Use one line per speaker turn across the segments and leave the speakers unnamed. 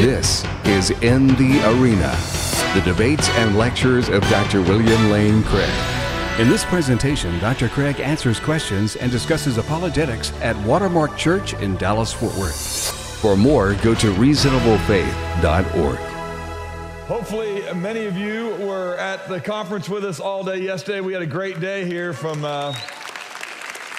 This is In the Arena, the debates and lectures of Dr. William Lane Craig.
In this presentation, Dr. Craig answers questions and discusses apologetics at Watermark Church in Dallas, Fort Worth.
For more, go to reasonablefaith.org.
Hopefully, many of you were at the conference with us all day yesterday. We had a great day here from uh,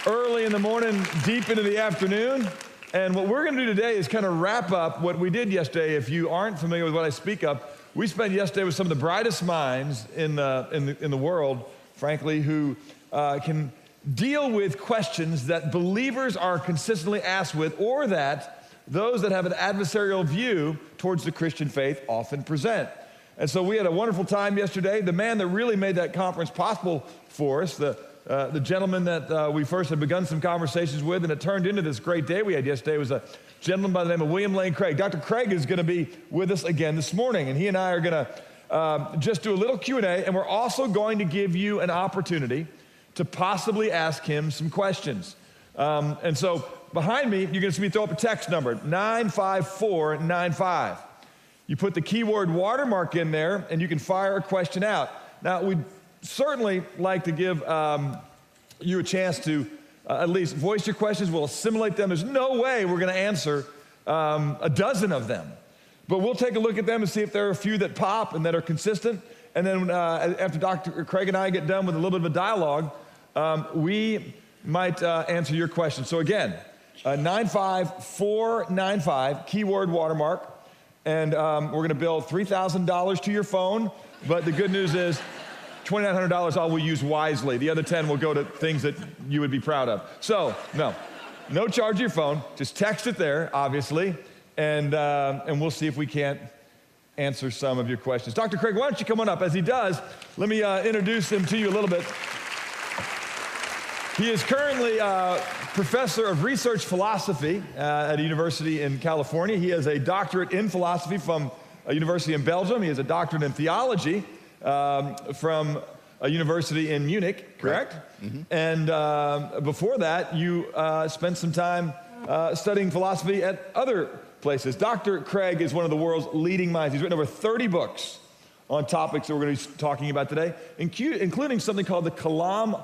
early in the morning, deep into the afternoon. And what we're going to do today is kind of wrap up what we did yesterday. If you aren't familiar with what I speak of, we spent yesterday with some of the brightest minds in the, in the, in the world, frankly, who uh, can deal with questions that believers are consistently asked with, or that those that have an adversarial view towards the Christian faith often present. And so we had a wonderful time yesterday. The man that really made that conference possible for us, the, uh, the gentleman that uh, we first had begun some conversations with, and it turned into this great day we had yesterday, was a gentleman by the name of William Lane Craig. Dr. Craig is going to be with us again this morning, and he and I are going to um, just do a little Q&A, and we're also going to give you an opportunity to possibly ask him some questions. Um, and so behind me, you're going to see me throw up a text number, 95495. You put the keyword watermark in there, and you can fire a question out. Now, we'd certainly like to give um, you a chance to uh, at least voice your questions. We'll assimilate them. There's no way we're going to answer um, a dozen of them. But we'll take a look at them and see if there are a few that pop and that are consistent. And then uh, after Dr. Craig and I get done with a little bit of a dialogue, um, we might uh, answer your question. So again, uh, 95495, keyword watermark. And um, we're going to bill $3,000 to your phone. But the good news is, $2,900 I will use wisely. The other 10 will go to things that you would be proud of. So, no, no charge your phone. Just text it there, obviously, and, uh, and we'll see if we can't answer some of your questions. Dr. Craig, why don't you come on up? As he does, let me uh, introduce him to you a little bit. He is currently uh, professor of research philosophy uh, at a university in California. He has a doctorate in philosophy from a university in Belgium. He has a doctorate in theology um, from a university in Munich, correct? Mm-hmm. And uh, before that, you uh, spent some time uh, studying philosophy at other places. Dr. Craig is one of the world's leading minds. He's written over 30 books on topics that we're going to be talking about today, including something called the Kalam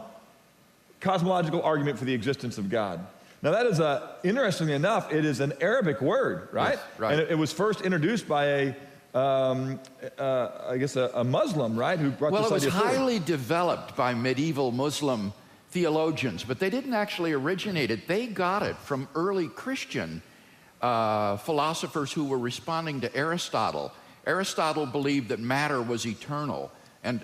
cosmological argument for the existence of God. Now, that is a, interestingly enough, it is an Arabic word, right? Yes,
right.
And it, it, was first introduced by a, um, uh, I guess, a, a, Muslim, right, who brought
well,
this
idea
Well,
it was highly developed by medieval Muslim theologians, but they didn't actually originate it. They got it from early Christian uh, philosophers who were responding to Aristotle. Aristotle believed that matter was eternal and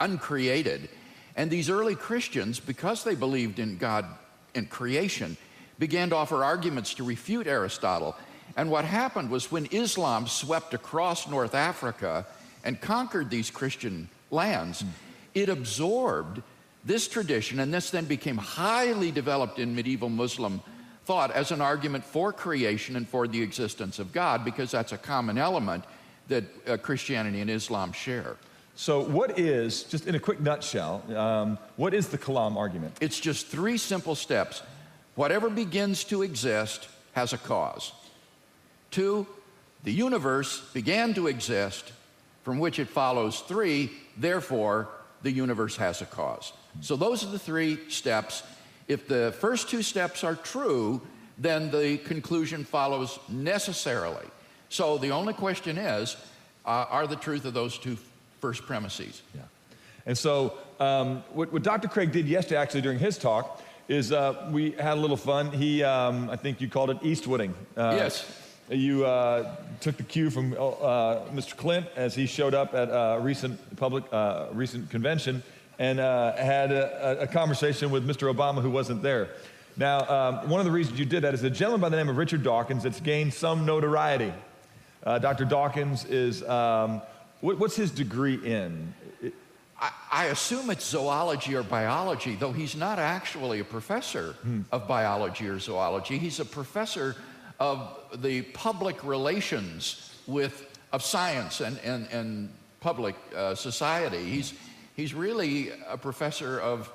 uncreated. And these early Christians, because they believed in God and creation, began to offer arguments to refute Aristotle. And what happened was when Islam swept across North Africa and conquered these Christian lands, mm. it absorbed this tradition, and this then became highly developed in medieval Muslim thought as an argument for creation and for the existence of God, because that's a common element that uh, Christianity and Islam share.
So, what is, just in a quick nutshell, um, what is the Kalam argument?
It's just three simple steps. Whatever begins to exist has a cause. Two, the universe began to exist, from which it follows three, therefore, the universe has a cause. So, those are the three steps. If the first two steps are true, then the conclusion follows necessarily. So, the only question is uh, are the truth of those two first premises.
Yeah. And so, um, what, what, Dr. Craig did yesterday, actually, during his talk, is uh, we had a little fun. He, um, I think you called it Eastwooding.
Uh, yes.
You uh, took the cue from uh, Mr. Clint as he showed up at a recent public, uh, recent convention and uh, had a, a, conversation with Mr. Obama who wasn't there. Now, um, one of the reasons you did that is a gentleman by the name of Richard Dawkins that's gained some notoriety. Dr. Dawkins is um, what, what's his degree in?
I, I, assume it's zoology or biology, though he's not actually a professor hmm. of biology or zoology. He's a professor of the public relations with, of science and, and, and public uh, society. He's, he's really a professor of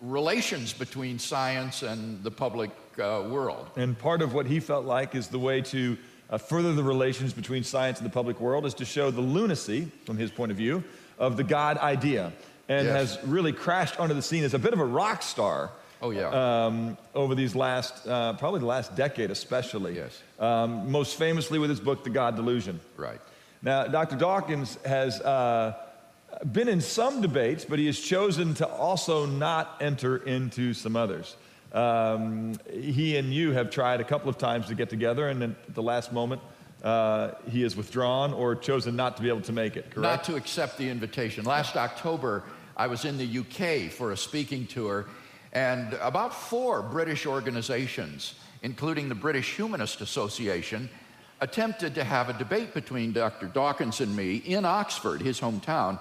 relations between science and the public uh, world.
And part of what he felt like is the way to uh, further the relations between science and the public world is to show the lunacy, from his point of view, of the God idea, and
Yes.
has really crashed onto the scene as a bit of a rock star.
Oh, yeah.
Um, over these last, uh, probably the last decade, especially.
Yes.
Um, most famously with his book, The God Delusion.
Right.
Now, Dr. Dawkins has uh, been in some debates, but he has chosen to also not enter into some others. Um, he and you have tried a couple of times to get together, and at the last moment, uh, he has withdrawn or chosen not to be able to make it, correct?
Not to accept the invitation. Last October, I was in the UK for a speaking tour, and about four British organizations, including the British Humanist Association, attempted to have a debate between Dr. Dawkins and me in Oxford, his hometown,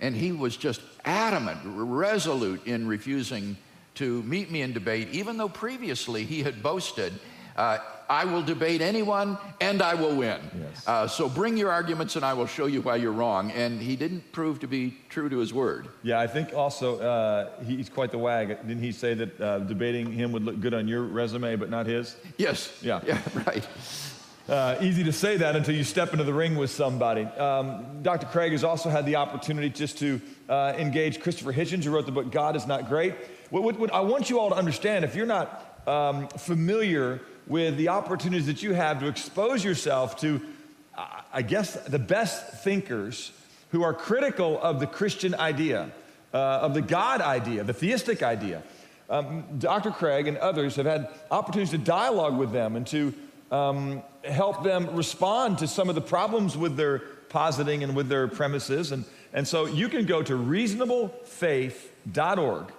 and he was just adamant, resolute in refusing to meet me in debate, even though previously he had boasted, uh, I will debate anyone and I will win.
Yes.
Uh, so bring your arguments and I will show you why you're wrong. And he didn't prove to be true to his word.
Yeah, I think also uh, he's quite the wag. Didn't he say that uh, debating him would look good on your resume, but not his?
Yes.
Yeah.
Yeah, right.
Uh, easy to say that until you step into the ring with somebody. Um, Dr. Craig has also had the opportunity just to uh, engage Christopher Hitchens, who wrote the book God is Not Great. What, what, what I want you all to understand if you're not um, familiar with the opportunities that you have to expose yourself to, I guess, the best thinkers who are critical of the Christian idea, uh, of the God idea, the theistic idea. Um, Dr. Craig and others have had opportunities to dialogue with them and to um, help them respond to some of the problems with their positing and with their premises. And, and so you can go to reasonablefaith.org,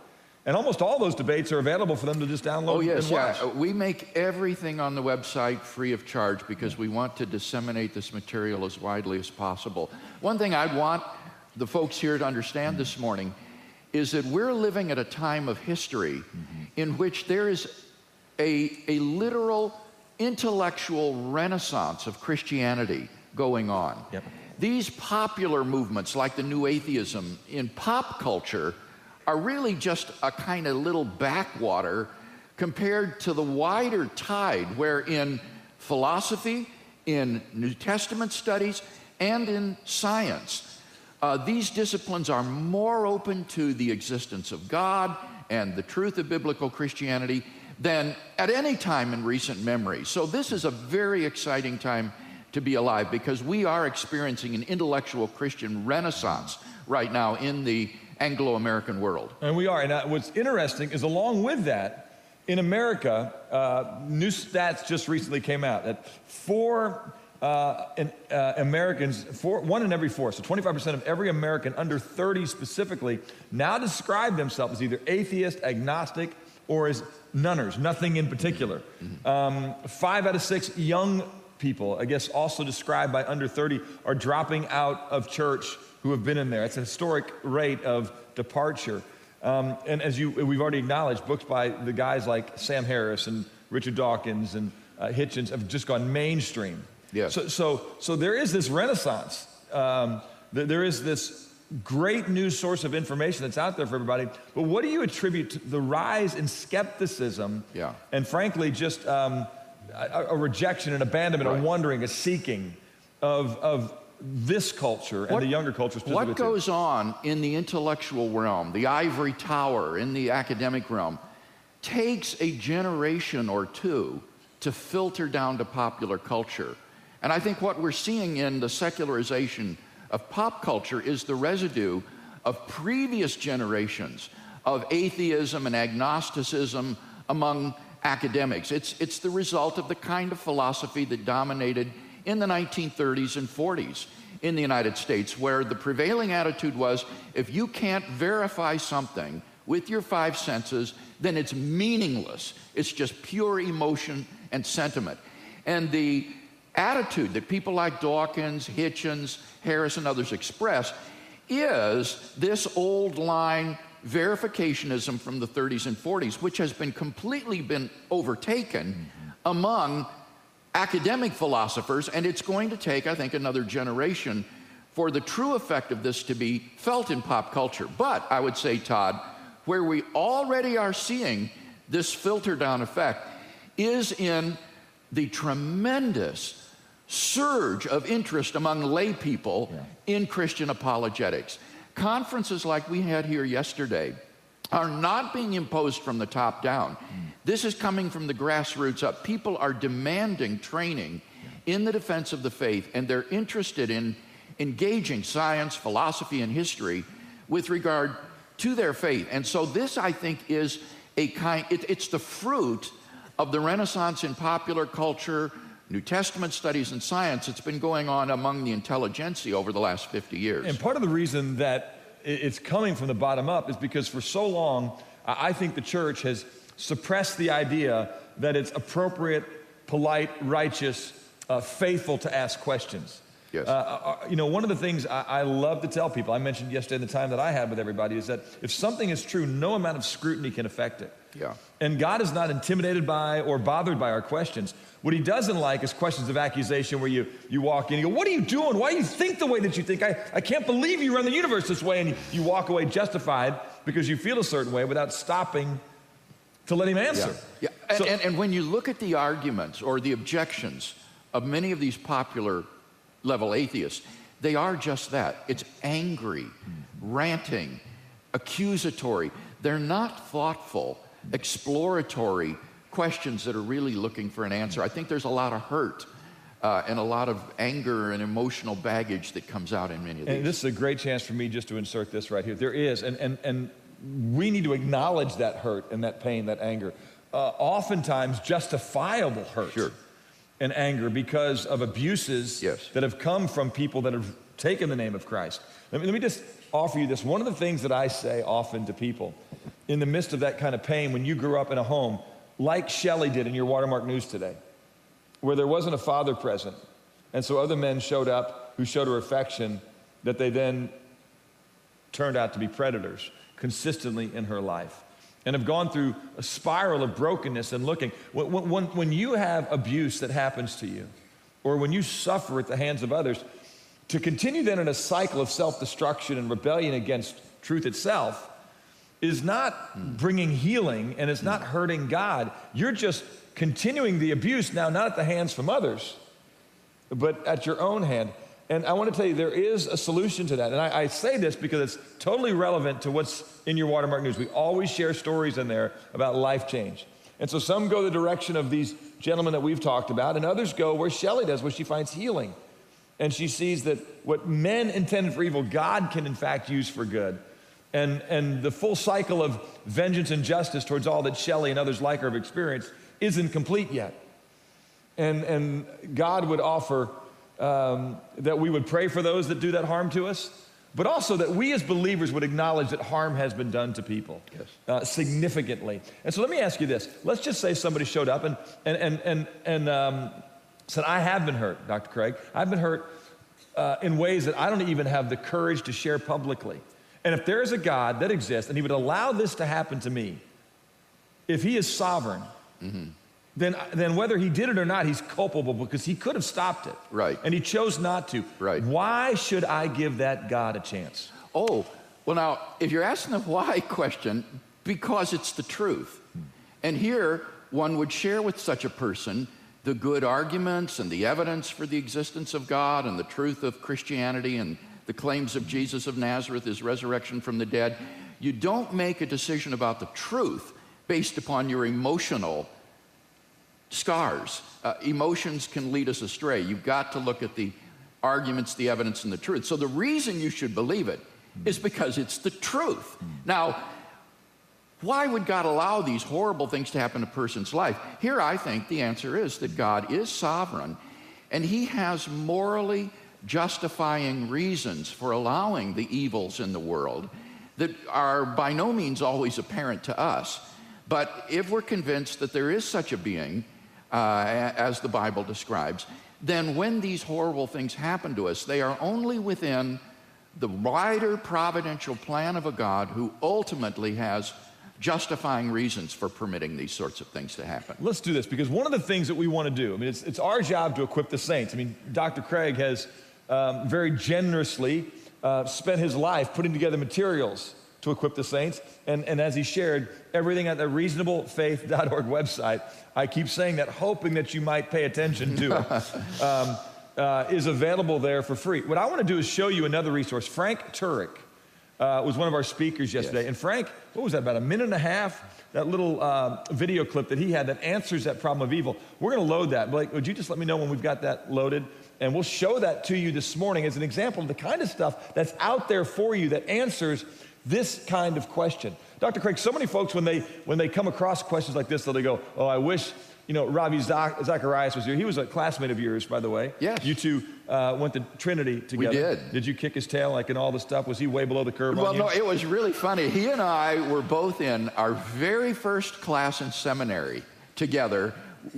and almost all those debates are available for them to just download
Oh, yes.
and
Yeah.
watch.
We make everything on the website free of charge because we want to disseminate this material as widely as possible. One thing I want the folks here to understand this morning is that we're living at a time of history mm-hmm. in which there is a, a literal intellectual renaissance of Christianity going on.
Yep.
These popular movements, like the New Atheism in pop culture, are really just a kind of little backwater compared to the wider tide where in philosophy, in New Testament studies, and in science, uh, these disciplines are more open to the existence of God and the truth of biblical Christianity than at any time in recent memory. So, this is a very exciting time to be alive because we are experiencing an intellectual Christian renaissance right now in the Anglo American world.
And we are. And uh, what's interesting is, along with that, in America, uh, new stats just recently came out that four uh, in, uh, Americans, four, one in every four, so 25% of every American under 30 specifically, now describe themselves as either atheist, agnostic, or as nunners, nothing in particular. Um, five out of six young people, I guess also described by under 30, are dropping out of church who have been in there. It's a historic rate of departure. Um, and as you, we've already acknowledged, books by the guys like Sam Harris and Richard Dawkins and uh, Hitchens have just gone mainstream.
Yes.
So, so, so there is this renaissance. Um, th- there is this great new source of information that's out there for everybody. But what do you attribute to the rise in skepticism
Yeah.
and, frankly, just um, a, a rejection, an abandonment,
Right.
a wondering, a seeking of, of this culture and the younger culture specifically?
What goes on in the intellectual realm, the ivory tower, in the academic realm, takes a generation or two to filter down to popular culture. And I think what we're seeing in the secularization of pop culture is the residue of previous generations of atheism and agnosticism among academics. It's, it's the result of the kind of philosophy that dominated in the 1930s and 40s in the United States, where the prevailing attitude was if you can't verify something with your five senses, then it's meaningless. It's just pure emotion and sentiment. And the attitude that people like Dawkins, Hitchens, Harris, and others express is this old line verificationism from the 30s and 40s, which has been completely been overtaken mm-hmm. among academic philosophers, and it's going to take, I think, another generation for the true effect of this to be felt in pop culture. But I would say, Todd, where we already are seeing this filter down effect is in the tremendous surge of interest among lay people in Christian apologetics. Conferences like we had here yesterday are not being imposed from the top down. This is coming from the grassroots up. People are demanding training in the defense of the faith, and they're interested in engaging science, philosophy, and history with regard to their faith. And so, this, I think, is a kind, it, it's the fruit of the Renaissance in popular culture, New Testament studies, and science, it's been going on among the intelligentsia over the last 50 years.
And part of the reason that it's coming from the bottom up is because for so long, I think the church has suppressed the idea that it's appropriate, polite, righteous, uh, faithful to ask questions.
Yes.
Uh, uh, you know, one of the things I, I, love to tell people, I mentioned yesterday in the time that I had with everybody, is that if something is true, no amount of scrutiny can affect it.
Yeah.
And God is not intimidated by or bothered by our questions. What he doesn't like is questions of accusation where you, you walk in and you go, What are you doing? Why do you think the way that you think? I, I can't believe you run the universe this way. And you, you walk away justified because you feel a certain way without stopping to let him answer.
Yeah. yeah. And, so, and, and when you look at the arguments or the objections of many of these popular level atheists, they are just that. It's angry, ranting, accusatory. They're not thoughtful, exploratory questions that are really looking for an answer. I think there's a lot of hurt uh, and a lot of anger and emotional baggage that comes out in many of these.
And this is a great chance for me just to insert this right here. There is, and, and, and we need to acknowledge that hurt and that pain, that anger. Uh, oftentimes, justifiable hurt.
Sure
and anger because of abuses
yes.
that have come from people that have taken the name of Christ. Let me, let me just offer you this. One of the things that I say often to people in the midst of that kind of pain when you grew up in a home, like Shelley did in your Watermark News today, where there wasn't a father present, and so other men showed up who showed her affection that they then turned out to be predators consistently in her life and have gone through a spiral of brokenness and looking. When, when, when, you have abuse that happens to you, or when you suffer at the hands of others, to continue then in a cycle of self destruction and rebellion against truth itself is not bringing healing and it's not hurting God. You're just continuing the abuse now, not at the hands from others, but at your own hand. And I want to tell you, there is a solution to that. And I, I, say this because it's totally relevant to what's in your Watermark News. We always share stories in there about life change. And so some go the direction of these gentlemen that we've talked about, and others go where Shelley does, where she finds healing. And she sees that what men intended for evil, God can in fact use for good. And, and the full cycle of vengeance and justice towards all that Shelley and others like her have experienced isn't complete yet. And, and God would offer um, that we would pray for those that do that harm to us, but also that we as believers would acknowledge that harm has been done to people
yes.
uh, significantly. And so let me ask you this. Let's just say somebody showed up and, and, and, and, and um, said, I have been hurt, Dr. Craig. I've been hurt uh, in ways that I don't even have the courage to share publicly. And if there is a God that exists and he would allow this to happen to me, if he is sovereign, mm-hmm then, then whether he did it or not, he's culpable because he could have stopped it.
Right.
And he chose not to.
Right.
Why should I give that God a chance?
Oh, well, now, if you're asking the why question, because it's the truth. And here, one would share with such a person the good arguments and the evidence for the existence of God and the truth of Christianity and the claims of Jesus of Nazareth, his resurrection from the dead. You don't make a decision about the truth based upon your emotional scars. Uh, emotions can lead us astray. You've got to look at the arguments, the evidence, and the truth. So the reason you should believe it is because it's the truth. Now, why would God allow these horrible things to happen in a person's life? Here, I think the answer is that God is sovereign and He has morally justifying reasons for allowing the evils in the world that are by no means always apparent to us. But if we're convinced that there is such a being, uh, as the Bible describes, then when these horrible things happen to us, they are only within the wider providential plan of a God who ultimately has justifying reasons for permitting these sorts of things to happen.
Let's do this because one of the things that we want to do, I mean, it's, it's our job to equip the saints. I mean, Dr. Craig has um, very generously uh, spent his life putting together materials to equip the saints. And, and as he shared, everything at the reasonablefaith.org website, I keep saying that, hoping that you might pay attention to it. um, uh, is available there for free. What I want to do is show you another resource. Frank Turek uh, was one of our speakers yesterday.
Yes.
And Frank, what was that, about a minute and a half? That little uh, video clip that he had that answers that problem of evil. We're going to load that. Blake, would you just let me know when we've got that loaded? And we'll show that to you this morning as an example of the kind of stuff that's out there for you that answers this kind of question. Dr. Craig, so many folks, when they, when they come across questions like this, they'll they go, Oh, I wish you know, Ravi Zach- Zacharias was here. He was a classmate of yours, by the way.
Yes.
You two uh, went to Trinity together.
We did.
Did you kick his tail like in all the stuff? Was he way below the curve
Well,
on you?
no, it was really funny. He and I were both in our very first class in seminary together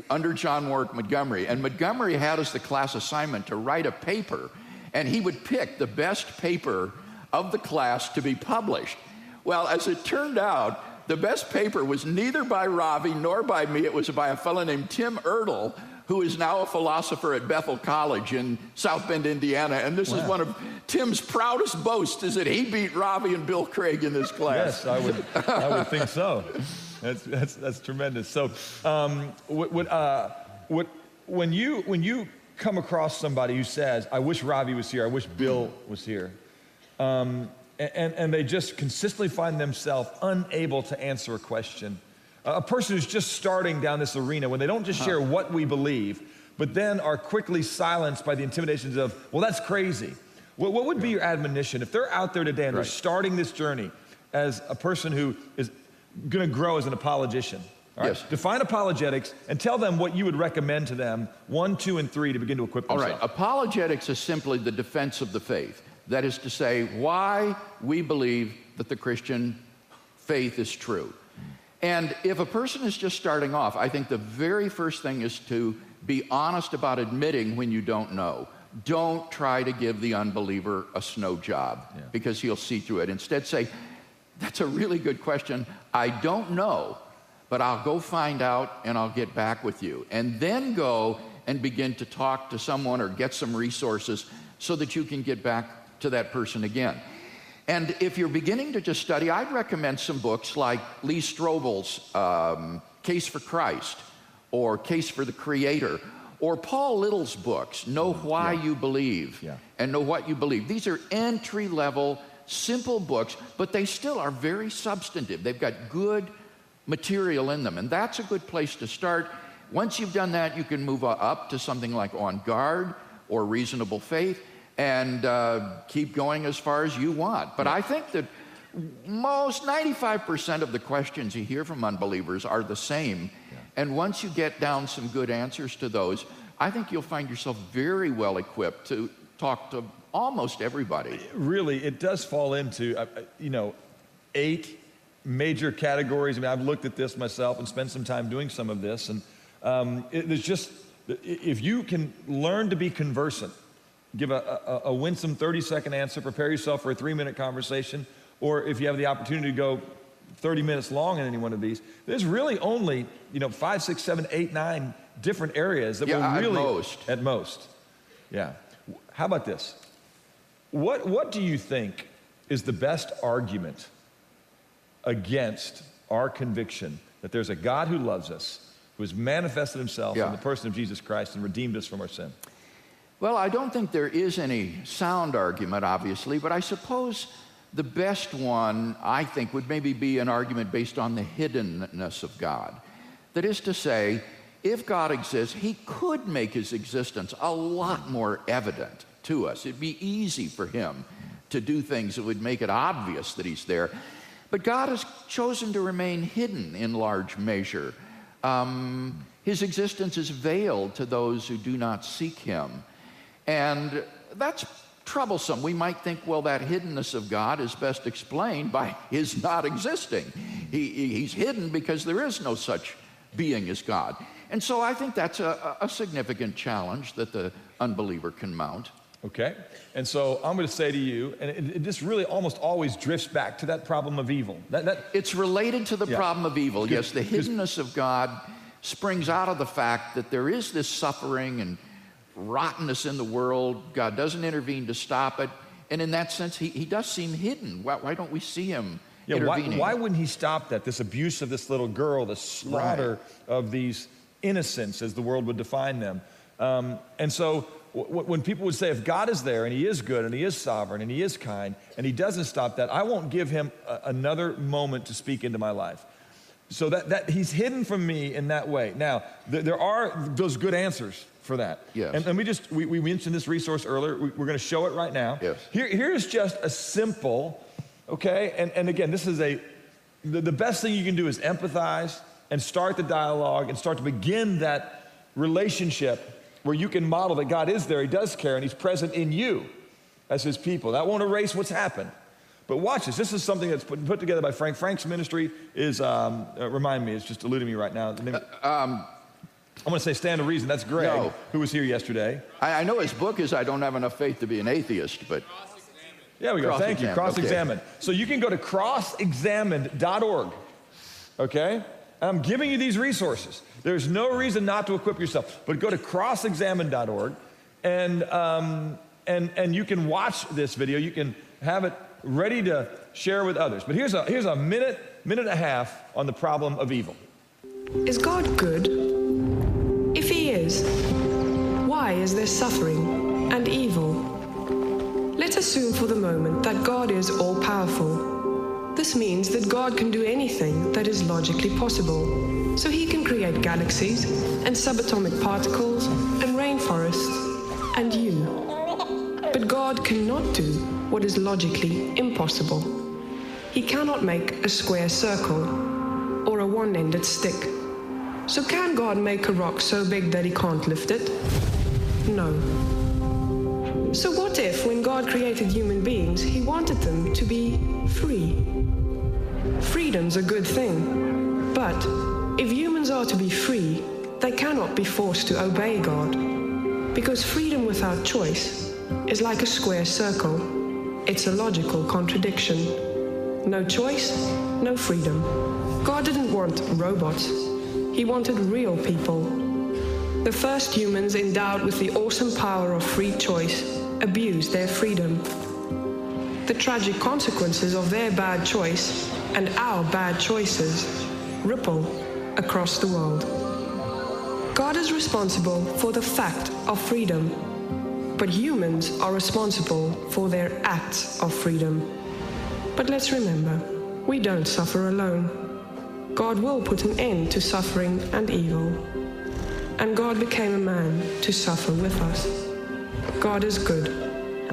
under John Warwick Montgomery. And Montgomery had us the class assignment to write a paper, and he would pick the best paper of the class to be published. Well, as it turned out, the best paper was neither by Ravi nor by me. It was by a fellow named Tim Erdel, who is now a philosopher at Bethel College in South Bend, Indiana. And this is one of Tim's proudest boasts is that he beat Ravi and Bill Craig in this class.
Yes, I would, I would think so. That's, that's, that's tremendous. So, um, what, what, uh, what, when, you, when you come across somebody who says, I wish Ravi was here, I wish Bill was here, um, and, and they just consistently find themselves unable to answer a question, a person who's just starting down this arena, when they don't just share what we believe, but then are quickly silenced by the intimidations of, well, that's crazy. What, what would be your admonition if they're out there today and
Right.
they're starting this journey as a person who is going to grow as an apologician? all right?
Yes.
Define apologetics and tell them what you would recommend to them, one, two, and three, to begin to equip
All
themselves.
right, apologetics is simply the defense of the faith. That is to say, why we believe that the Christian faith is true. And if a person is just starting off, I think the very first thing is to be honest about admitting when you don't know. Don't try to give the unbeliever a snow job because he'll see through it. Instead, say, That's a really good question. I don't know, but I'll go find out and I'll get back with you. And then go and begin to talk to someone or get some resources so that you can get back to that person again. And if you're beginning to just study, I'd recommend some books like Lee Strobel's um, Case for Christ or Case for the Creator or Paul Little's books, Know Why You Believe
Yeah.
and Know What You Believe. These are entry level, simple books, but they still are very substantive. They've got good material in them, and that's a good place to start. Once you've done that, you can move up to something like On Guard or Reasonable Faith and uh, keep going as far as you want. But I think that most 95% of the questions you hear from unbelievers are the same. And once you get down some good answers to those, I think you'll find yourself very well equipped to talk to almost everybody.
really, it does fall into, uh, uh, you know, eight major categories. I mean, I've looked at this myself and spent some time doing some of this. And um, it, there's just, if you can learn to be conversant, give a, a, a winsome 30 second answer, prepare yourself for a three minute conversation, or if you have the opportunity to go 30 minutes long in any one of these, there's really only, you know, five, six, seven, eight, nine different areas that
Yeah,
will
at
really.
most.
At most. Yeah. How about this? What, what do you think is the best argument against our conviction that there's a God who loves us, who has manifested himself
Yeah.
in the person of Jesus Christ and redeemed us from our sin?
Well, I don't think there is any sound argument, obviously, but I suppose the best one, I think, would maybe be an argument based on the hiddenness of God. That is to say, if God exists, he could make his existence a lot more evident to us. It'd be easy for him to do things that would make it obvious that he's there. But God has chosen to remain hidden in large measure. Um, his existence is veiled to those who do not seek him. And that's troublesome. We might think, well, that hiddenness of God is best explained by his not existing. He, he- he's hidden because there is no such being as God. And so I think that's a, a significant challenge that the unbeliever can mount.
Okay? And so I'm going to say to you, and it, it just really almost always drifts back to that problem of evil. That, that,
It's related to the
Yeah.
problem of evil. Yes, the hiddenness of God springs out of the fact that there is this suffering and rottenness in the world. God doesn't intervene to stop it. And in that sense, he, he does seem hidden. Why, why don't we see him
yeah, why, why wouldn't he stop that? This abuse of this little girl, the slaughter of these innocents, as the world would define them. Um, and so wh- when people would say, if God is there and He is good and He is sovereign and He is kind and He doesn't stop that, I won't give Him a- another moment to speak into my life. So that, that He's hidden from me in that way. Now, th- there are those good answers for that.
Yes.
And, and we just, we, we mentioned this resource earlier. We, we're going to show it right now.
Yes.
Here, here's just a simple, okay? And, and again, this is a, the, the best thing you can do is empathize and start the dialogue and start to begin that relationship where you can model that God is there, He does care, and He's present in you as His people. That won't erase what's happened. But watch this. This is something that's put, put together by Frank. Frank's ministry is, um, uh, remind me, it's just eluding me right now. Name, I'm going to say Stand to Reason. That's Greg,
No.
who was here yesterday.
I, I know his book is I Don't Have Enough Faith to Be an Atheist, but
Yeah, we go. Thank you. Cross
Cross-examine.
So you can go to crossexamined.org. Okay? I'm giving you these resources. There's no reason not to equip yourself, but go to crossexamine.org and, um, and, and you can watch this video. You can have it ready to share with others. But here's a, here's a minute, minute and a half on the problem of evil.
Is God good? If He is, why is there suffering and evil? Let's assume for the moment that God is all powerful. This means that God can do anything that is logically possible. So He can create galaxies and subatomic particles and rainforests and you. But God cannot do what is logically impossible. He cannot make a square circle or a one ended stick. So, can God make a rock so big that he can't lift it? No. So, what if, when God created human beings, he wanted them to be free? Freedom's a good thing. But if humans are to be free, they cannot be forced to obey God. Because freedom without choice is like a square circle, it's a logical contradiction. No choice, no freedom. God didn't want robots, He wanted real people. The first humans endowed with the awesome power of free choice abused their freedom. The tragic consequences of their bad choice and our bad choices ripple across the world. God is responsible for the fact of freedom, but humans are responsible for their acts of freedom. But let's remember, we don't suffer alone. God will put an end to suffering and evil. And God became a man to suffer with us. God is good,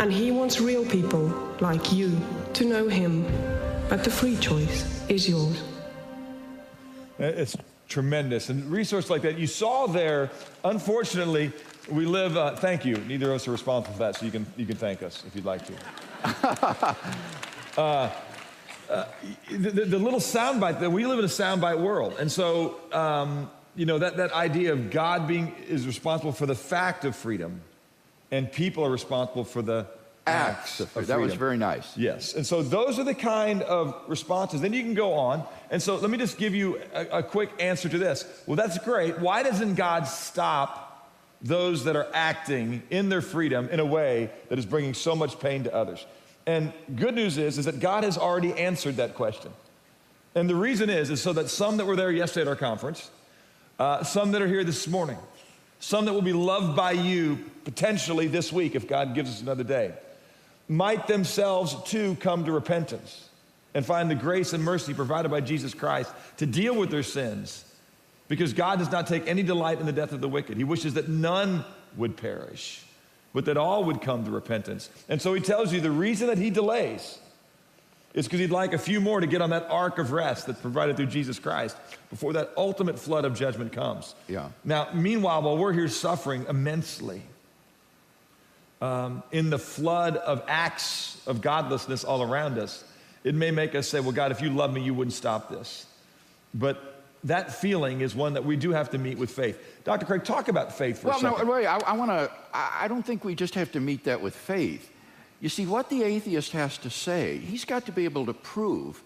and He wants real people like you to know Him. But the free choice is yours.
It's tremendous. And resource like that, you saw there, unfortunately, we live, uh, thank you. Neither of us are responsible for that, so you can, you can thank us if you'd like to. uh, uh, the, the, the little soundbite that we live in a soundbite world. And so, um, you know, that, that idea of God being is responsible for the fact of freedom, and people are responsible for the acts of freedom.
that was very nice.
Yes. And so those are the kind of responses. Then you can go on. And so let me just give you a, a, quick answer to this. Well, that's great. Why doesn't God stop those that are acting in their freedom in a way that is bringing so much pain to others? And good news is, is that God has already answered that question. And the reason is, is so that some that were there yesterday at our conference, uh, some that are here this morning, some that will be loved by you potentially this week if God gives us another day, might themselves too come to repentance and find the grace and mercy provided by Jesus Christ to deal with their sins. Because God does not take any delight in the death of the wicked. He wishes that none would perish, but that all would come to repentance. And so he tells you the reason that he delays is because he'd like a few more to get on that ark of rest that's provided through Jesus Christ before that ultimate flood of judgment comes.
Yeah.
Now, meanwhile, while we're here suffering immensely, um, in the flood of acts of godlessness all around us, it may make us say, Well, God, if you love me, you wouldn't stop this. But that feeling is one that we do have to meet with faith. Dr. Craig, talk about faith for
well,
a second.
Well, no, wait, I, I want to, I, I don't think we just have to meet that with faith. You see, what the atheist has to say, he's got to be able to prove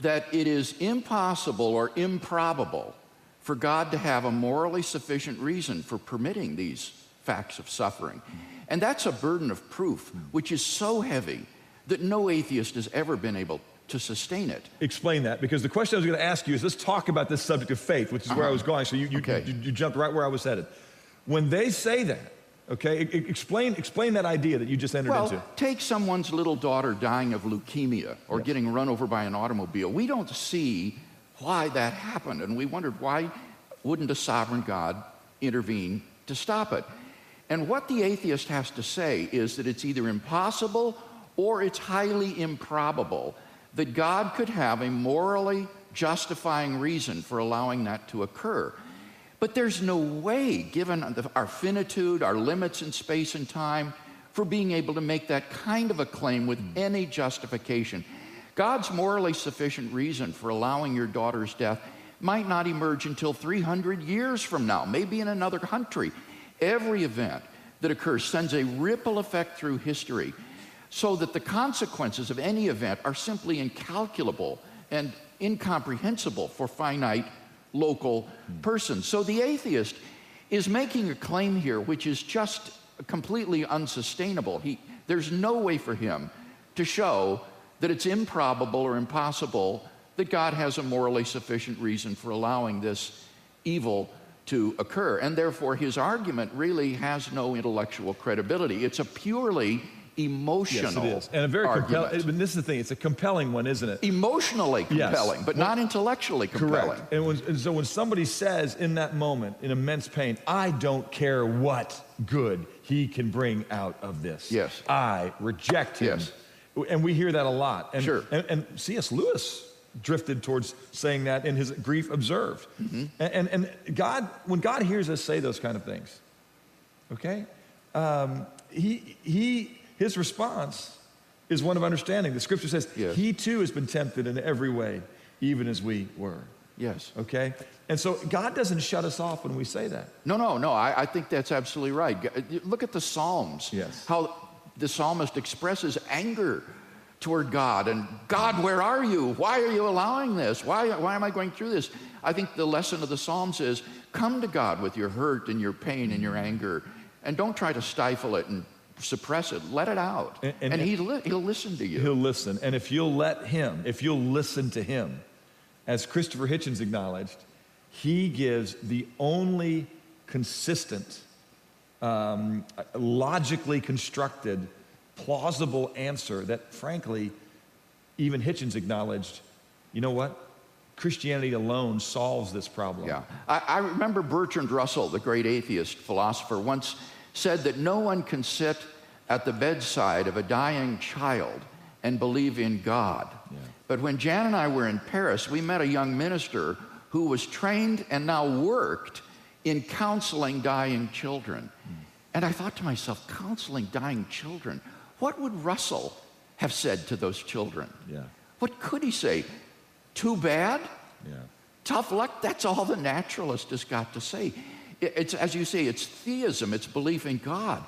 that it is impossible or improbable for God to have a morally sufficient reason for permitting these facts of suffering. And that's a burden of proof, which is so heavy that no atheist has ever been able to sustain it.
Explain that, because the question I was going to ask you is let's talk about this subject of faith, which is where I uh-huh. was going. So you, you,
Okay.
you, you jumped right where I was headed. When they say that, Okay, explain, explain that idea that you just entered
Well,
into.
take someone's little daughter dying of leukemia or getting run over by an automobile. We don't see why that happened, and we wondered why wouldn't a sovereign God intervene to stop it? And what the atheist has to say is that it's either impossible or it's highly improbable that God could have a morally justifying reason for allowing that to occur. But there's no way, given our finitude, our limits in space and time, for being able to make that kind of a claim with hmm. any justification. God's morally sufficient reason for allowing your daughter's death might not emerge until 300 years from now, maybe in another country. Every event that occurs sends a ripple effect through history so that the consequences of any event are simply incalculable and incomprehensible for finite local persons. So the atheist is making a claim here which is just completely unsustainable. He, there's no way for him to show that it's improbable or impossible that God has a morally sufficient reason for allowing this evil to occur. And therefore, his argument really has no intellectual credibility. It's a purely emotional
Yes, it is. And a very compelling, but this is the thing, it's a compelling one, isn't it?
Emotionally
Yes.
compelling, but not intellectually compelling.
Correct. And, when, and so when somebody says in that moment, in immense pain, I don't care what good he can bring out of this.
Yes.
I reject him.
Yes.
And we hear that a lot. And,
Sure.
And, and C.S. Lewis drifted towards saying that in his Grief Observed.
Mm-hmm.
And, and, and God, when God hears us say those kind of things, okay, um, he, he, his response is one of understanding. The scripture says,
Yes.
He too has been tempted in every way, even as we were.
Yes.
Okay? And so God doesn't shut us off when we say that.
No, no, no. I, I think that's absolutely right. Look at the Psalms.
Yes.
How the psalmist expresses anger toward God and God, where are you? Why are you allowing this? Why, why am I going through this? I think the lesson of the Psalms is come to God with your hurt and your pain and your anger and don't try to stifle it and suppress it. Let it out.
And-
And,
and-
he li- he'll listen to you.
He'll listen. And if you'll let Him, if you'll listen to Him, as Christopher Hitchens acknowledged, He gives the only consistent, um, logically constructed, plausible answer that, frankly, even Hitchens acknowledged you know what? Christianity alone solves this problem.
Yeah. I, I remember Bertrand Russell, the great atheist philosopher, once said that no one can sit at the bedside of a dying child and believe in God. Yeah. But when Jan and I were in Paris, we met a young minister who was trained and now worked in counseling dying children. Hmm. And I thought to myself, counseling dying children, what would Russell have said to those children?
Yeah.
What could he say? Too bad?
Yeah.
Tough luck, that's all the naturalist has got to say. It's, as you say, it's theism, it's belief in God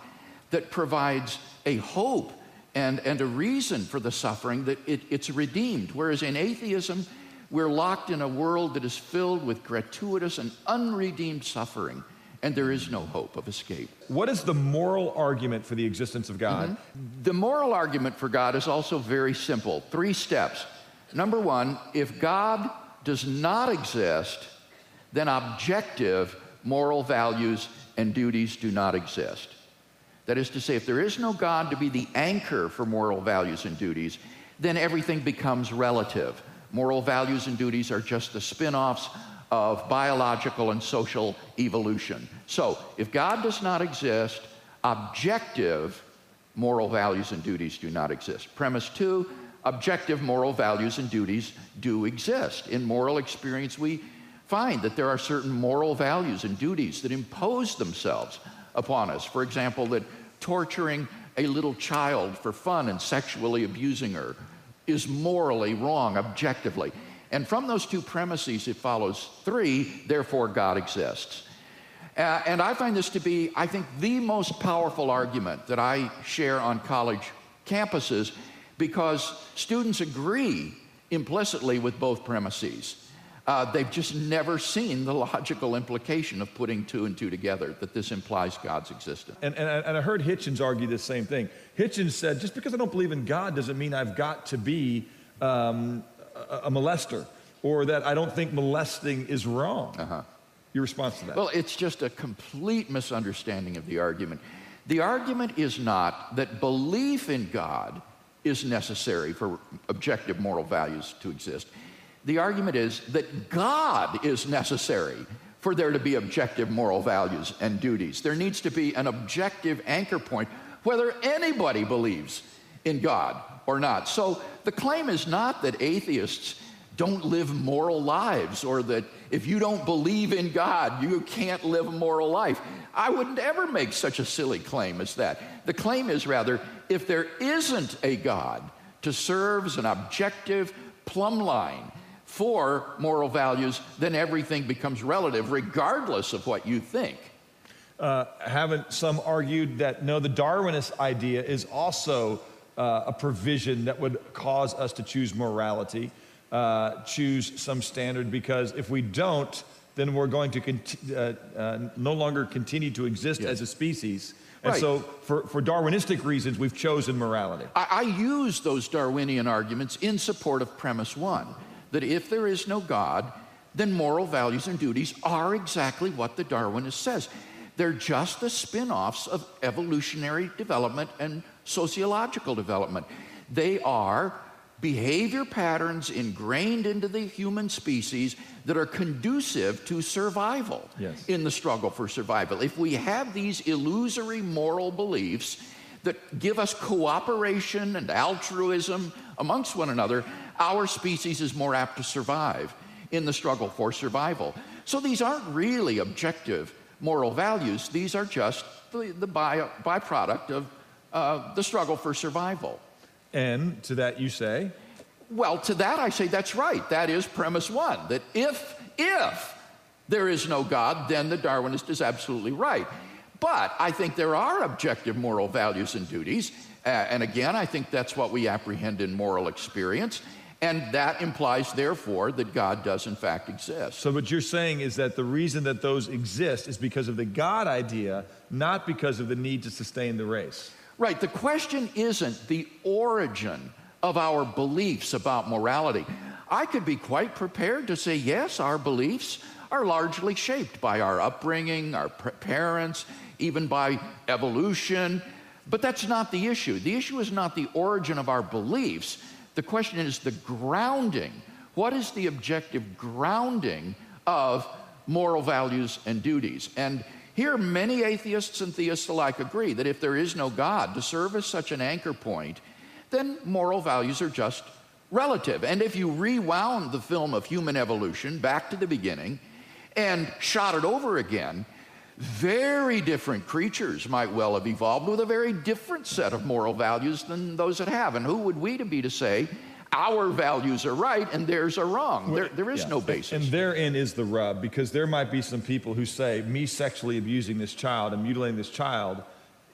that provides a hope and, and a reason for the suffering that it, it's redeemed. Whereas in atheism, we're locked in a world that is filled with gratuitous and unredeemed suffering, and there is no hope of escape.
What is the moral argument for the existence of God? Mm-hmm.
The moral argument for God is also very simple three steps. Number one, if God does not exist, then objective moral values and duties do not exist. That is to say, if there is no God to be the anchor for moral values and duties, then everything becomes relative. Moral values and duties are just the spin offs of biological and social evolution. So, if God does not exist, objective moral values and duties do not exist. Premise two objective moral values and duties do exist. In moral experience, we find that there are certain moral values and duties that impose themselves upon us. For example, that torturing a little child for fun and sexually abusing her is morally wrong, objectively. And from those two premises, it follows three, therefore God exists. Uh, and I find this to be, I think, the most powerful argument that I share on college campuses because students agree implicitly with both premises. Uh, they've just never seen the logical implication of putting two and two together, that this implies God's existence.
And, and, I- and I heard Hitchens argue the same thing. Hitchens said, just because I don't believe in God doesn't mean I've got to be um, a, a molester or that I don't think molesting is wrong. Your response to that?
Well, it's just a complete misunderstanding of the argument. The argument is not that belief in God is necessary for objective moral values to exist. The argument is that God is necessary for there to be objective moral values and duties. There needs to be an objective anchor point, whether anybody believes in God or not. So the claim is not that atheists don't live moral lives or that if you don't believe in God, you can't live a moral life. I wouldn't ever make such a silly claim as that. The claim is rather if there isn't a God to serve as an objective plumb line for moral values, then everything becomes relative, regardless of what you think.
Uh, haven't some argued that no, the Darwinist idea is also uh, a provision that would cause us to choose morality, uh, choose some standard, because if we don't, then we're going to uh, uh, no longer continue to exist
Yes.
as a species. And
Right.
so, for, for Darwinistic reasons, we've chosen morality.
I, I use those Darwinian arguments in support of premise one that if there is no God, then moral values and duties are exactly what the Darwinist says. They're just the spin offs of evolutionary development and sociological development. They are behavior patterns ingrained into the human species that are conducive to survival
Yes.
in the struggle for survival. If we have these illusory moral beliefs that give us cooperation and altruism amongst one another, our species is more apt to survive in the struggle for survival. So these aren't really objective moral values, these are just the, the by, byproduct of uh, the struggle for survival.
And to that you say,
Well, to that I say that's right. That is premise one. That if, if there is no God, then the Darwinist is absolutely right. But I think there are objective moral values and duties. Uh, and again, I think that's what we apprehend in moral experience. And that implies, therefore, that God does in fact exist.
so what you're saying is that the reason that those exist is because of the God idea, not because of the need to sustain the race.
Right. The question isn't the origin of our beliefs about morality. I could be quite prepared to say, yes, our beliefs are largely shaped by our upbringing, our parents, even by evolution. But that's not the issue. The issue is not the origin of our beliefs. The question is the grounding. What is the objective grounding of moral values and duties? And here, many atheists and theists alike agree that if there is no God to serve as such an anchor point, then moral values are just relative. And if you rewound the film of human evolution back to the beginning and shot it over again, very different creatures might well have evolved with a very different set of moral values than those that have. And who would we to be to say our values are right and theirs are wrong? There, there is
Yeah.
no basis.
And therein is the rub, because there might be some people who say, me sexually abusing this child and mutilating this child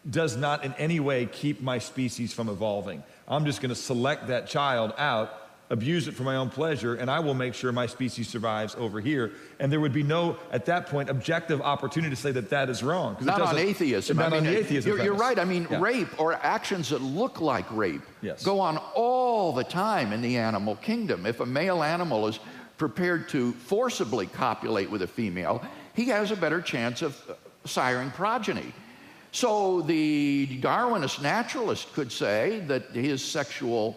does not in any way keep my species from evolving. I'm just going to select that child out, abuse it for my own pleasure, and I will make sure my species survives over here. And there would be no, at that point, objective opportunity to say that that is wrong.
not on
doesn't-
atheism.
Not
I
on
mean,
the atheism.
You're, you're right. I mean,
Yeah.
rape or actions that look like rape
Yes.
go on all the time in the animal kingdom. If a male animal is prepared to forcibly copulate with a female, he has a better chance of uh, siring progeny. So the Darwinist naturalist could say that his sexual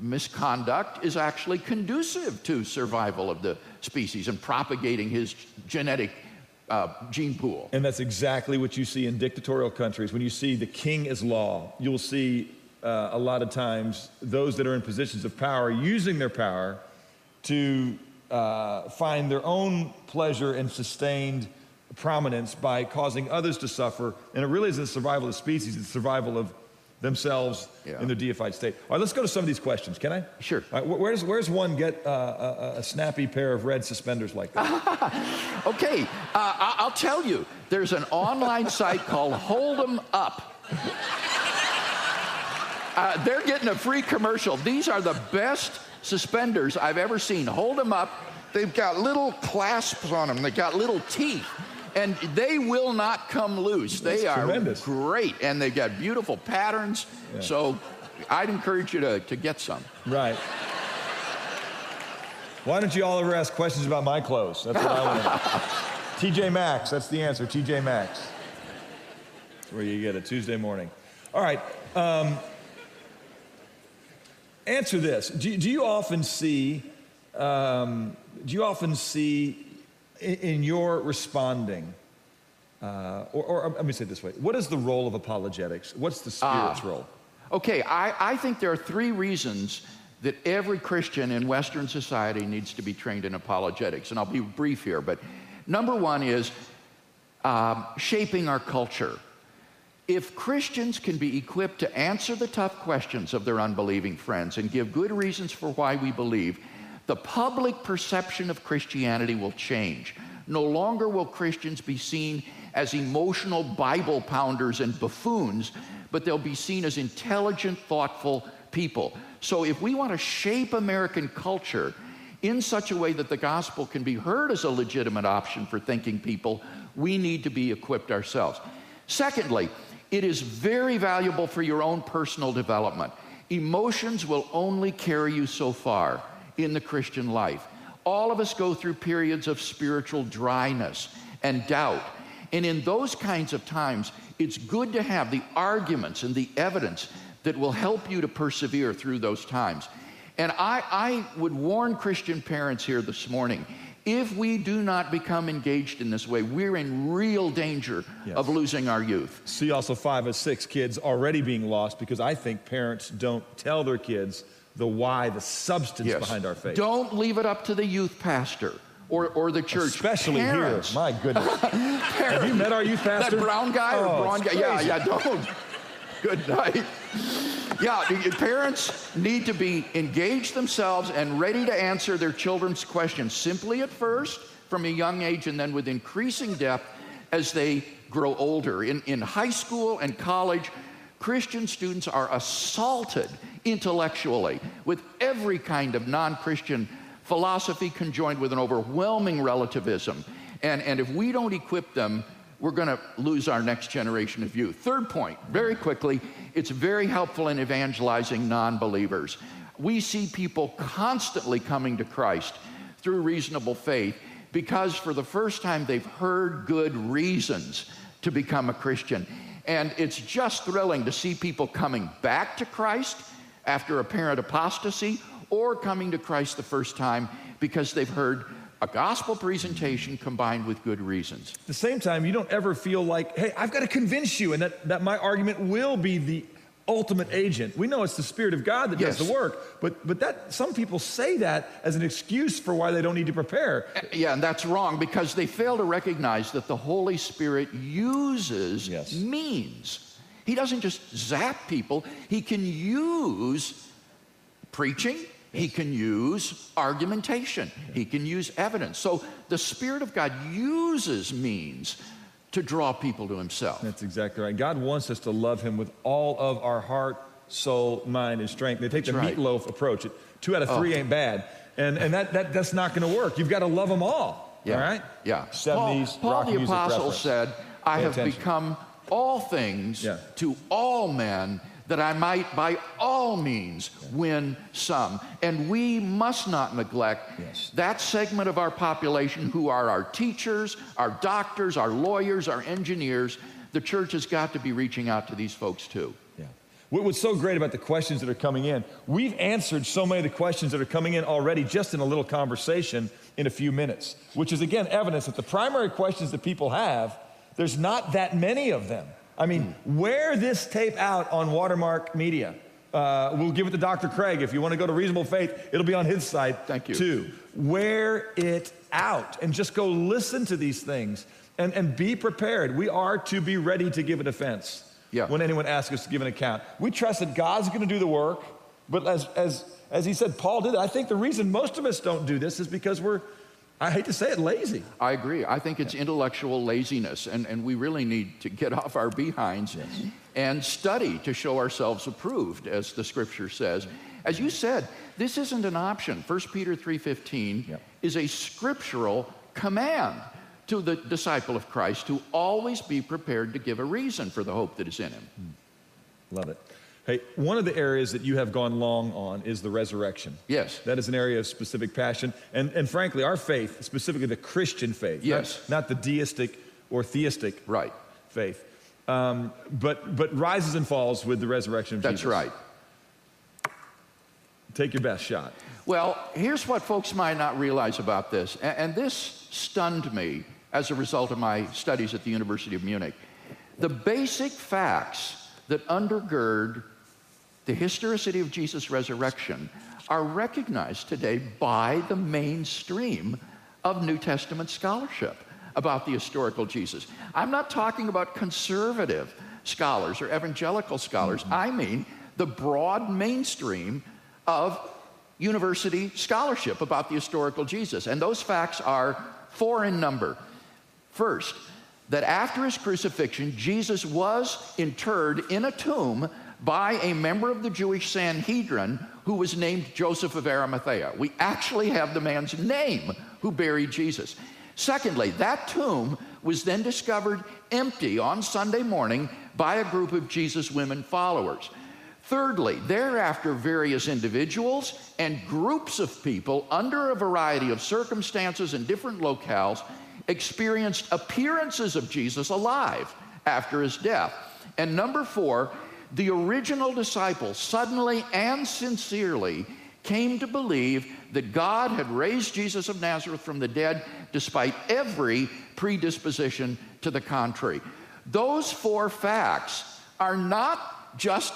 misconduct is actually conducive to survival of the species and propagating his genetic uh, gene pool.
And that's exactly what you see in dictatorial countries. When you see the king is law, you'll see uh, a lot of times those that are in positions of power using their power to uh, find their own pleasure and sustained prominence by causing others to suffer. And it really isn't the survival of the species, it's the survival of themselves
Yeah.
in their deified state. All right, let's go to some of these questions. Can I?
Sure.
All right, wh- where's, where's one get uh, a, a snappy pair of red suspenders like that?
Okay, uh, I- I'll tell you, there's an online site called Hold 'em Up. Uh, they're getting a free commercial. These are the best suspenders I've ever seen. Hold them up. They've got little clasps on them. They've got little teeth. And they will not come loose. They
That's
are
tremendous.
great. And they've got beautiful patterns. So I'd encourage you to, to get some.
Right. Why don't you all ever ask questions about my clothes? That's what I want to know. TJ Maxx, that's the answer. TJ Maxx. where you get it, Tuesday morning. All right. Um, answer this. Do, do, you often see, um, do you often see in, in your responding, uh, or, or, let me say it this way what is the role of apologetics? What's the Spirit's role?
Okay, I, I think there are three reasons that every Christian in Western society needs to be trained in apologetics. And I'll be brief here, but number one is um, shaping our culture. If Christians can be equipped to answer the tough questions of their unbelieving friends and give good reasons for why we believe, the public perception of Christianity will change. No longer will Christians be seen as emotional Bible pounders and buffoons, but they'll be seen as intelligent, thoughtful people. So if we want to shape American culture in such a way that the gospel can be heard as a legitimate option for thinking people, we need to be equipped ourselves. Secondly, it is very valuable for your own personal development. Emotions will only carry you so far in the Christian life. All of us go through periods of spiritual dryness and doubt. And in those kinds of times, it's good to have the arguments and the evidence that will help you to persevere through those times. And I, I would warn Christian parents here this morning if we do not become engaged in this way, we're in real danger yes. of losing our youth.
See also five of six kids already being lost because I think parents don't tell their kids the why, the substance yes. behind our faith.
Don't leave it up to the youth pastor or, or the church.
Especially Parents. here. My goodness. Have you met our youth pastor?
That brown guy oh, or brown guy? Yeah, yeah, don't. Good night. Yeah, parents need to be engaged themselves and ready to answer their children's questions simply at first, from a young age, and then with increasing depth as they grow older. In, in high school and college, Christian students are assaulted intellectually with every kind of non Christian philosophy conjoined with an overwhelming relativism. And, and if we don't equip them, we're going to lose our next generation of youth. Third point, very quickly, it's very helpful in evangelizing non believers. We see people constantly coming to Christ through reasonable faith because for the first time they've heard good reasons to become a Christian. And it's just thrilling to see people coming back to Christ after apparent apostasy or coming to Christ the first time because they've heard a gospel presentation combined with good reasons.
At the same time, you don't ever feel like, hey, I've got to convince you, and that, that my argument will be the ultimate agent. We know it's the Spirit of God that yes. does the work, but, but that some people say that as an excuse for why they don't need to prepare.
Yeah, and that's wrong because they fail to recognize that the Holy Spirit uses yes. means. He doesn't just zap people, He can use preaching, he can use argumentation. He can use evidence. So the Spirit of God uses means to draw people to Himself.
That's exactly right. God wants us to love Him with all of our heart, soul, mind, and strength. They take the right. Meat Loaf approach. Two out of three oh. ain't bad. And, and that, that, that's not going to work. You've got to love them all.
Yeah.
All right?
Yeah.
70s,
Paul,
Paul
the Apostle said, I Pay have attention. become all things yeah. to all men that I might by all means win some. And we must not neglect yes. that segment of our population who are our teachers, our doctors, our lawyers, our engineers. The church has got to be reaching out to these folks too.
Yeah. What's so great about the questions that are coming in, we've answered so many of the questions that are coming in already just in a little conversation in a few minutes, which is again evidence that the primary questions that people have, there's not that many of them. I mean, wear this tape out on Watermark Media. Uh, we'll give it to Dr. Craig. If you want to go to Reasonable Faith, it'll be on his site
Thank you.
too. Wear it out and just go listen to these things and, and be prepared. We are to be ready to give a defense yeah. when anyone asks us to give an account. We trust that God's going to do the work, but as, as, as he said, Paul did it. I think the reason most of us don't do this is because we're I hate to say it, lazy.
I agree. I think it's intellectual laziness, and, and we really need to get off our behinds yes. and study to show ourselves approved, as the scripture says. As you said, this isn't an option. 1 Peter 3.15 yep. is a scriptural command to the disciple of Christ to always be prepared to give a reason for the hope that is in him. Hmm.
Love it. Hey, one of the areas that you have gone long on is the resurrection.
Yes.
That is an area of specific passion. And, and frankly, our faith, specifically the Christian faith,
yes.
not, not the deistic or theistic
right.
faith, um, but, but rises and falls with the resurrection of
That's
Jesus.
That's right.
Take your best shot.
Well, here's what folks might not realize about this, a- and this stunned me as a result of my studies at the University of Munich. The basic facts that undergird the historicity of Jesus' resurrection are recognized today by the mainstream of New Testament scholarship about the historical Jesus. I'm not talking about conservative scholars or evangelical scholars. Mm-hmm. I mean the broad mainstream of university scholarship about the historical Jesus. And those facts are four in number. First, that after his crucifixion, Jesus was interred in a tomb by a member of the Jewish Sanhedrin who was named Joseph of Arimathea. We actually have the man's name who buried Jesus. Secondly, that tomb was then discovered empty on Sunday morning by a group of Jesus' women followers. Thirdly, thereafter, various individuals and groups of people under a variety of circumstances in different locales experienced appearances of Jesus alive after his death. And number four, the original disciples suddenly and sincerely came to believe that God had raised Jesus of Nazareth from the dead despite every predisposition to the contrary. Those four facts are not just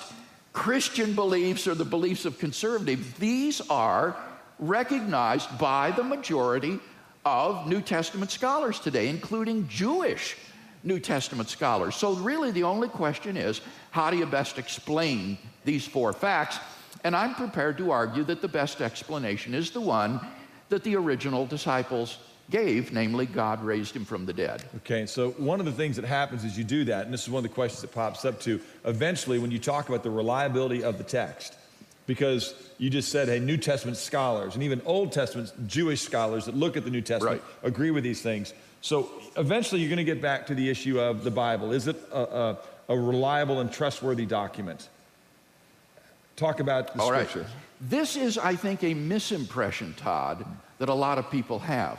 Christian beliefs or the beliefs of conservatives. These are recognized by the majority of New Testament scholars today, including Jewish New Testament scholars. So, really, the only question is how do you best explain these four facts? And I'm prepared to argue that the best explanation is the one that the original disciples gave, namely, God raised him from the dead.
Okay, so one of the things that happens is you do that, and this is one of the questions that pops up too. Eventually, when you talk about the reliability of the text, because you just said, hey, New Testament scholars and even Old Testament Jewish scholars that look at the New Testament
Right.
agree with these things. So eventually, you're going to get back to the issue of the Bible. Is it a, a, a reliable and trustworthy document? Talk about the
All right.
scripture.
This is, I think, a misimpression, Todd, that a lot of people have.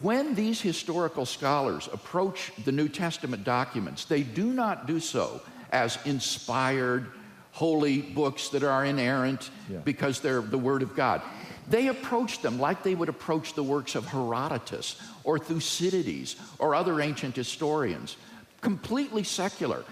When these historical scholars approach the New Testament documents, they do not do so as inspired, holy books that are inerrant
Yeah.
because they're the Word of God. They approach them like they would approach the works of Herodotus or Thucydides or other ancient historians, completely secular.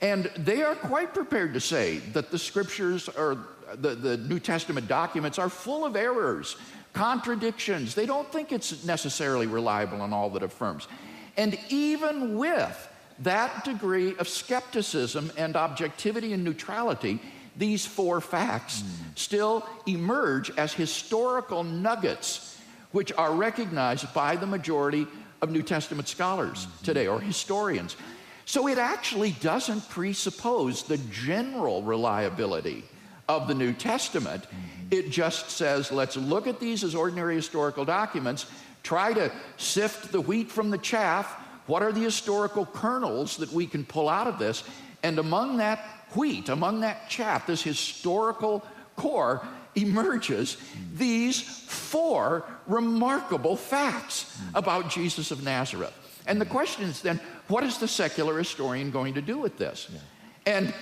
And they are quite prepared to say that the scriptures or the, the New Testament documents are full of errors, contradictions. They don't think it's necessarily reliable in all that affirms. And even with that degree of skepticism and objectivity and neutrality, these four facts hmm. still emerge as historical nuggets which are recognized by the majority of New Testament scholars mm-hmm. today or historians. So it actually doesn't presuppose the general reliability of the New Testament. Mm-hmm. It just says, let's look at these as ordinary historical documents, try to sift the wheat from the chaff. What are the historical kernels that we can pull out of this? And among that wheat, among that chaff, this historical core emerges these four remarkable facts about Jesus of Nazareth. And the question is then, what is the secular historian going to do with this? And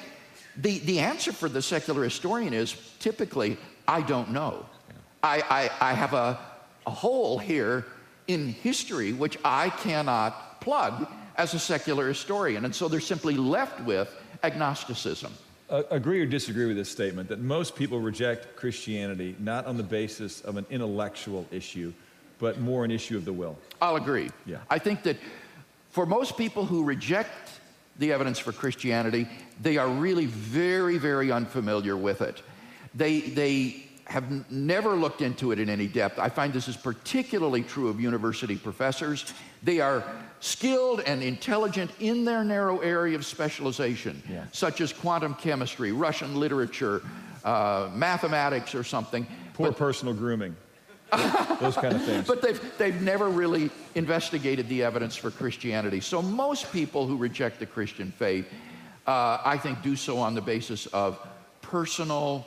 the, the answer for the secular historian is typically, I don't know. I, I, I have a, a hole here in history which I cannot plug as a secular historian. And so they're simply left with agnosticism.
Uh, agree or disagree with this statement that most people reject Christianity not on the basis of an intellectual issue, but more an issue of the will.
I'll agree.
Yeah.
I think that for most people who reject the evidence for Christianity, they are really very, very unfamiliar with it. They, they have n- never looked into it in any depth. I find this is particularly true of university professors. They are skilled and intelligent in their narrow area of specialization,
Yeah.
such as quantum chemistry, Russian literature, uh, mathematics, or something.
Poor personal grooming, those kind of things.
But they've, they've never really investigated the evidence for Christianity. So most people who reject the Christian faith, uh, I think, do so on the basis of personal,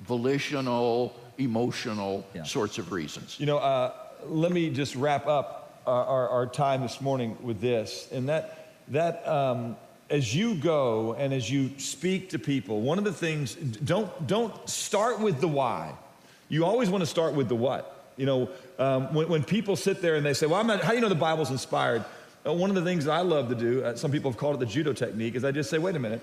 volitional, emotional
Yeah.
sorts of reasons.
You know, uh, let me just wrap up our, our, our time this morning with this. And that, that um, as you go and as you speak to people, one of the things, don't, don't start with the why. You always want to start with the what. You know, um, when, when people sit there and they say, Well, I'm not, how do you know the Bible's inspired? Uh, one of the things that I love to do, uh, some people have called it the judo technique, is I just say, Wait a minute.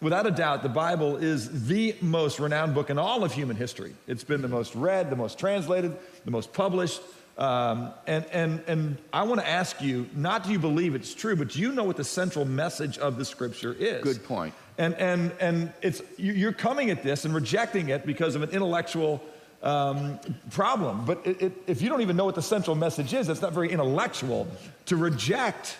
Without a doubt, the Bible is the most renowned book in all of human history. It's been the most read, the most translated, the most published. Um, and, and, and I want to ask you, not do you believe it's true, but do you know what the central message of the scripture is?
Good point.
And, and, and it's, you're coming at this and rejecting it because of an intellectual um, problem. But it, it, if you don't even know what the central message is, it's not very intellectual to reject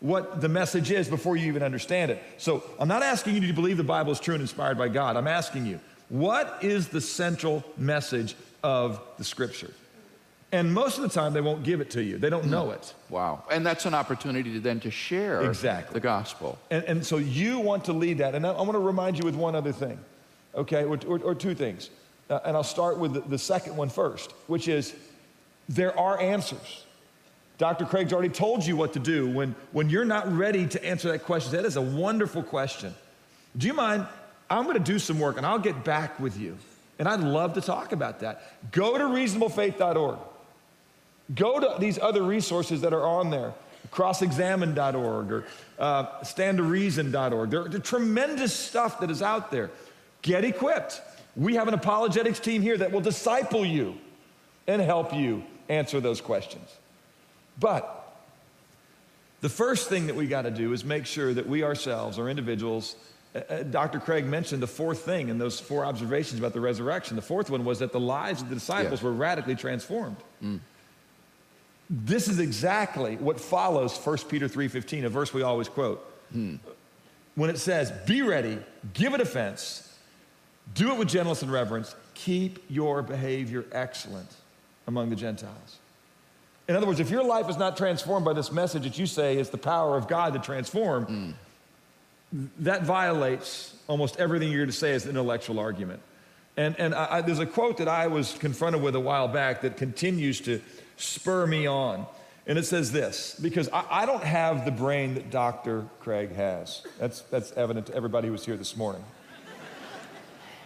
what the message is before you even understand it. So I'm not asking you to believe the Bible is true and inspired by God. I'm asking you, what is the central message of the scripture? And most of the time, they won't give it to you. They don't know it.
Wow. And that's an opportunity to then to share
exactly.
the gospel.
And, and so you want to lead that. And I, I want to remind you with one other thing, okay, or, or, or two things. Uh, and I'll start with the, the second one first, which is there are answers. Dr. Craig's already told you what to do when, when you're not ready to answer that question. That is a wonderful question. Do you mind? I'm going to do some work and I'll get back with you. And I'd love to talk about that. Go to reasonablefaith.org. Go to these other resources that are on there crossexamine.org or uh, standtoreason.org. There, there's tremendous stuff that is out there. Get equipped. We have an apologetics team here that will disciple you and help you answer those questions. But the first thing that we got to do is make sure that we ourselves are individuals. Uh, uh Dr. Craig mentioned the fourth thing in those four observations about the resurrection. The fourth one was that the lives of the disciples were radically transformed. Mm. This is exactly what follows 1 Peter 3:15, a verse we always quote. Hmm. When it says, "Be ready, give a defense, do it with gentleness and reverence, keep your behavior excellent among the Gentiles." In other words, if your life is not transformed by this message that you say is the power of God to transform, mm. that violates almost everything you're going to say as an intellectual argument. And, and I, I, there's a quote that I was confronted with a while back that continues to spur me on. And it says this because I, I don't have the brain that Dr. Craig has. That's, that's evident to everybody who was here this morning.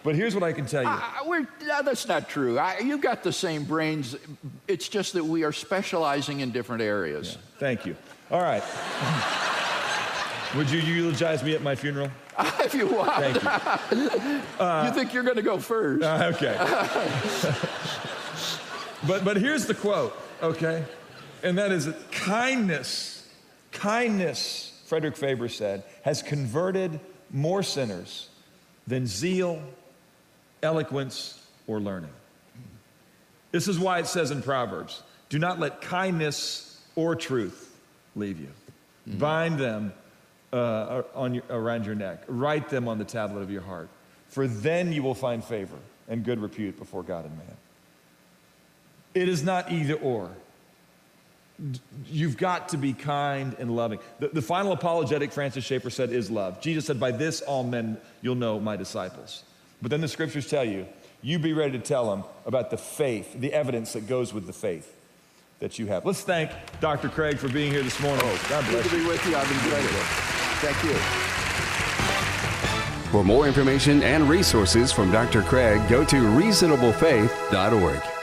But here's what I can tell you.
No, that's not true. I, you've got the same brains. It's just that we are specializing in different areas. Yeah,
thank you. All right. Would you eulogize me at my funeral?
if you want.
Thank you.
Uh, you think you're going to go first?
Uh, okay. but, but here's the quote, okay? And that is kindness, kindness, Frederick Faber said, has converted more sinners than zeal, eloquence, or learning. This is why it says in Proverbs do not let kindness or truth leave you. Mm-hmm. Bind them uh, on your, around your neck, write them on the tablet of your heart, for then you will find favor and good repute before God and man. It is not either or. You've got to be kind and loving. The, the, final apologetic, Francis Schaeffer said, is love. Jesus said, By this all men you'll know my disciples. But then the scriptures tell you, you be ready to tell them about the faith, the evidence that goes with the faith that you have. Let's thank Dr. Craig for being here this morning.
Oh, God bless
Good
to be with you. I've enjoyed it. Thank you.
For more information and resources from Dr. Craig, go to reasonablefaith.org.